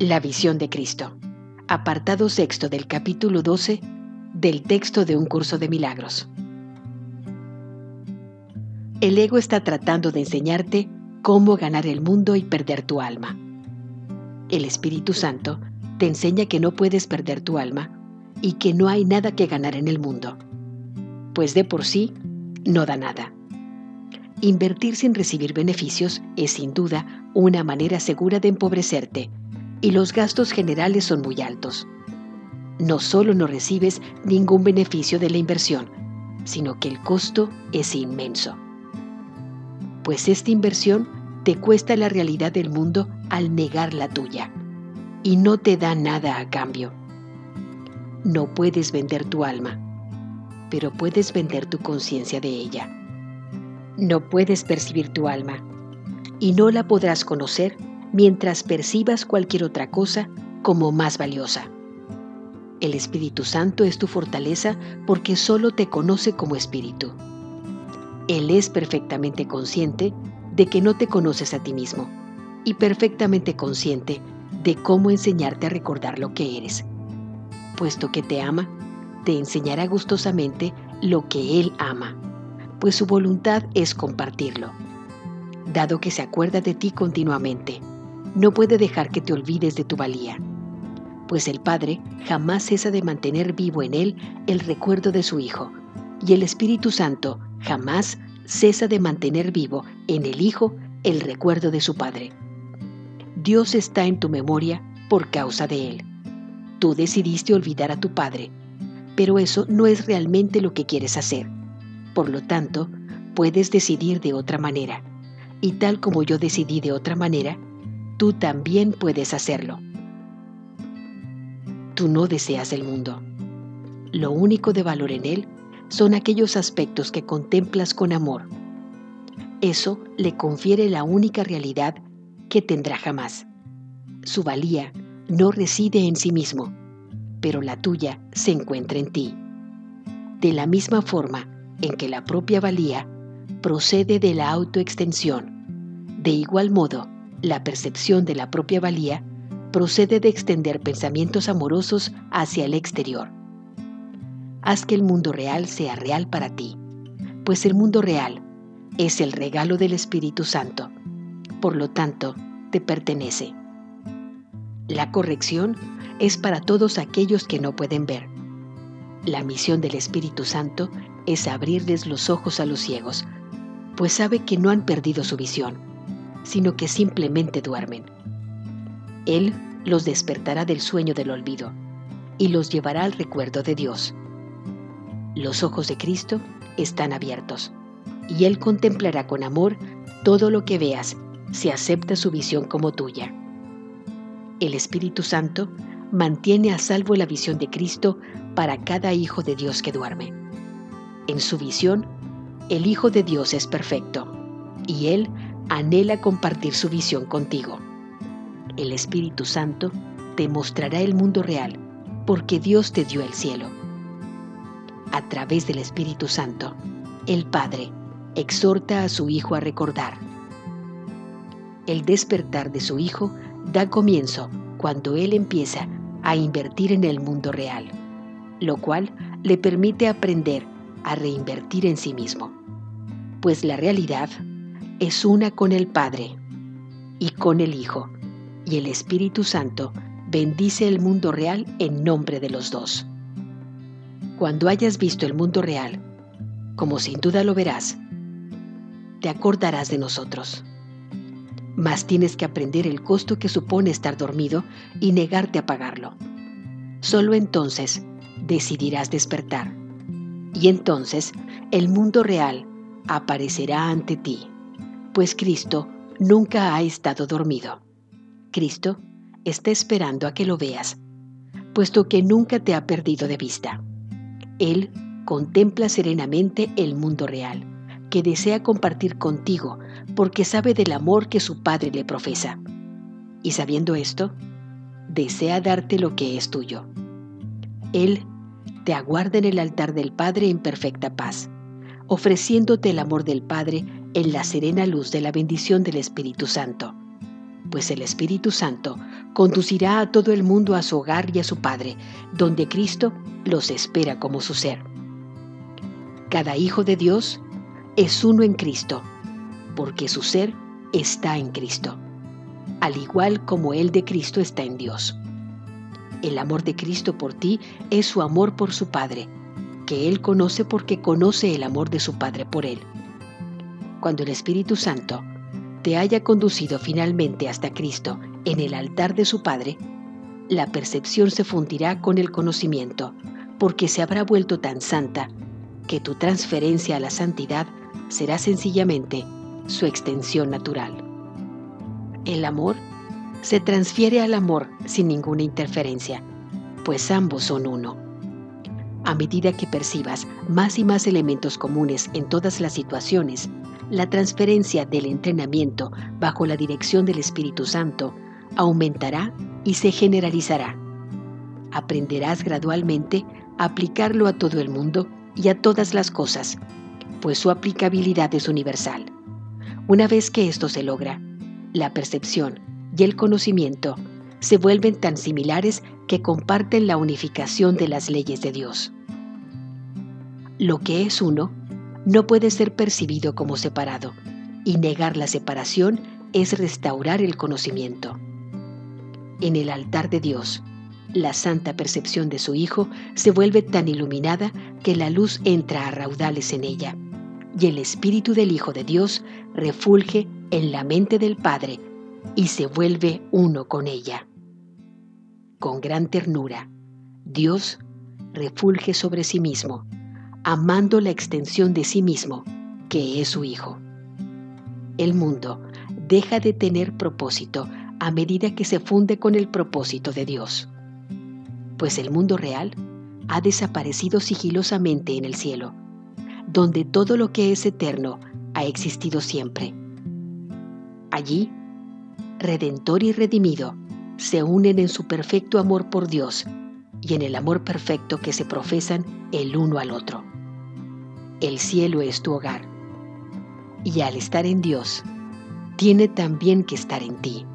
La visión de Cristo. Apartado sexto del capítulo 12 del texto de un curso de milagros. El ego está tratando de enseñarte cómo ganar el mundo y perder tu alma. El Espíritu Santo te enseña que no puedes perder tu alma y que no hay nada que ganar en el mundo, pues de por sí no da nada. Invertir sin recibir beneficios es sin duda una manera segura de empobrecerte y los gastos generales son muy altos. No solo no recibes ningún beneficio de la inversión, sino que el costo es inmenso. Pues esta inversión te cuesta la realidad del mundo al negar la tuya y no te da nada a cambio. No puedes vender tu alma, pero puedes vender tu conciencia de ella. No puedes percibir tu alma y no la podrás conocer mientras percibas cualquier otra cosa como más valiosa. El Espíritu Santo es tu fortaleza porque solo te conoce como espíritu. Él es perfectamente consciente de que no te conoces a ti mismo y perfectamente consciente de cómo enseñarte a recordar lo que eres. Puesto que te ama, te enseñará gustosamente lo que Él ama, pues su voluntad es compartirlo. Dado que se acuerda de ti continuamente, no puede dejar que te olvides de tu valía, pues el Padre jamás cesa de mantener vivo en él el recuerdo de su Hijo, y el Espíritu Santo jamás cesa de mantener vivo en el Hijo el recuerdo de su Padre. Dios está en tu memoria por causa de Él. Tú decidiste olvidar a tu Padre, pero eso no es realmente lo que quieres hacer. Por lo tanto, puedes decidir de otra manera. Y tal como yo decidí de otra manera, tú también puedes hacerlo. Tú no deseas el mundo. Lo único de valor en él son aquellos aspectos que contemplas con amor. Eso le confiere la única realidad que tendrá jamás. Su valía no reside en sí mismo, pero la tuya se encuentra en ti. De la misma forma en que la propia valía procede de la autoextensión, de igual modo, la percepción de la propia valía procede de extender pensamientos amorosos hacia el exterior. Haz que el mundo real sea real para ti, pues el mundo real es el regalo del Espíritu Santo, por lo tanto, te pertenece. La corrección es para todos aquellos que no pueden ver. La misión del Espíritu Santo es abrirles los ojos a los ciegos, pues sabe que no han perdido su visión sino que simplemente duermen. Él los despertará del sueño del olvido y los llevará al recuerdo de Dios. Los ojos de Cristo están abiertos y Él contemplará con amor todo lo que veas si acepta su visión como tuya. El Espíritu Santo mantiene a salvo la visión de Cristo para cada hijo de Dios que duerme. En su visión, el Hijo de Dios es perfecto y Él anhela compartir su visión contigo. El Espíritu Santo te mostrará el mundo real porque Dios te dio el cielo. A través del Espíritu Santo, el Padre exhorta a su Hijo a recordar. El despertar de su Hijo da comienzo cuando Él empieza a invertir en el mundo real, lo cual le permite aprender a reinvertir en sí mismo, pues la realidad es una con el Padre y con el Hijo, y el Espíritu Santo bendice el mundo real en nombre de los dos. Cuando hayas visto el mundo real, como sin duda lo verás, te acordarás de nosotros. Mas tienes que aprender el costo que supone estar dormido y negarte a pagarlo. Solo entonces decidirás despertar. Y entonces el mundo real aparecerá ante ti pues Cristo nunca ha estado dormido. Cristo está esperando a que lo veas, puesto que nunca te ha perdido de vista. Él contempla serenamente el mundo real, que desea compartir contigo porque sabe del amor que su Padre le profesa. Y sabiendo esto, desea darte lo que es tuyo. Él te aguarda en el altar del Padre en perfecta paz, ofreciéndote el amor del Padre en la serena luz de la bendición del Espíritu Santo. pues el Espíritu Santo conducirá a todo el mundo a su hogar y a su Padre, donde Cristo los espera como su ser. Cada hijo de Dios es uno en Cristo, porque su ser está en Cristo, al igual como el de Cristo está en Dios. El amor de Cristo por ti es su amor por su Padre, que Él conoce porque conoce el amor de su Padre por Él. Cuando el Espíritu Santo te haya conducido finalmente hasta Cristo en el altar de su Padre, la percepción se fundirá con el conocimiento, porque se habrá vuelto tan santa que tu transferencia a la santidad será sencillamente su extensión natural. El amor se transfiere al amor sin ninguna interferencia, pues ambos son uno. A medida que percibas más y más elementos comunes en todas las situaciones, la transferencia del entrenamiento bajo la dirección del Espíritu Santo aumentará y se generalizará. Aprenderás gradualmente a aplicarlo a todo el mundo y a todas las cosas, pues su aplicabilidad es universal. Una vez que esto se logra, la percepción y el conocimiento se vuelven tan similares que comparten la unificación de las leyes de Dios. Lo que es uno no puede ser percibido como separado, y negar la separación es restaurar el conocimiento. En el altar de Dios, la santa percepción de su Hijo se vuelve tan iluminada que la luz entra a raudales en ella, y el Espíritu del Hijo de Dios refulge en la mente del Padre y se vuelve uno con ella. Con gran ternura, Dios refulge sobre sí mismo amando la extensión de sí mismo, que es su Hijo. El mundo deja de tener propósito a medida que se funde con el propósito de Dios, pues el mundo real ha desaparecido sigilosamente en el cielo, donde todo lo que es eterno ha existido siempre. Allí, Redentor y Redimido se unen en su perfecto amor por Dios y en el amor perfecto que se profesan el uno al otro. El cielo es tu hogar y al estar en Dios, tiene también que estar en ti.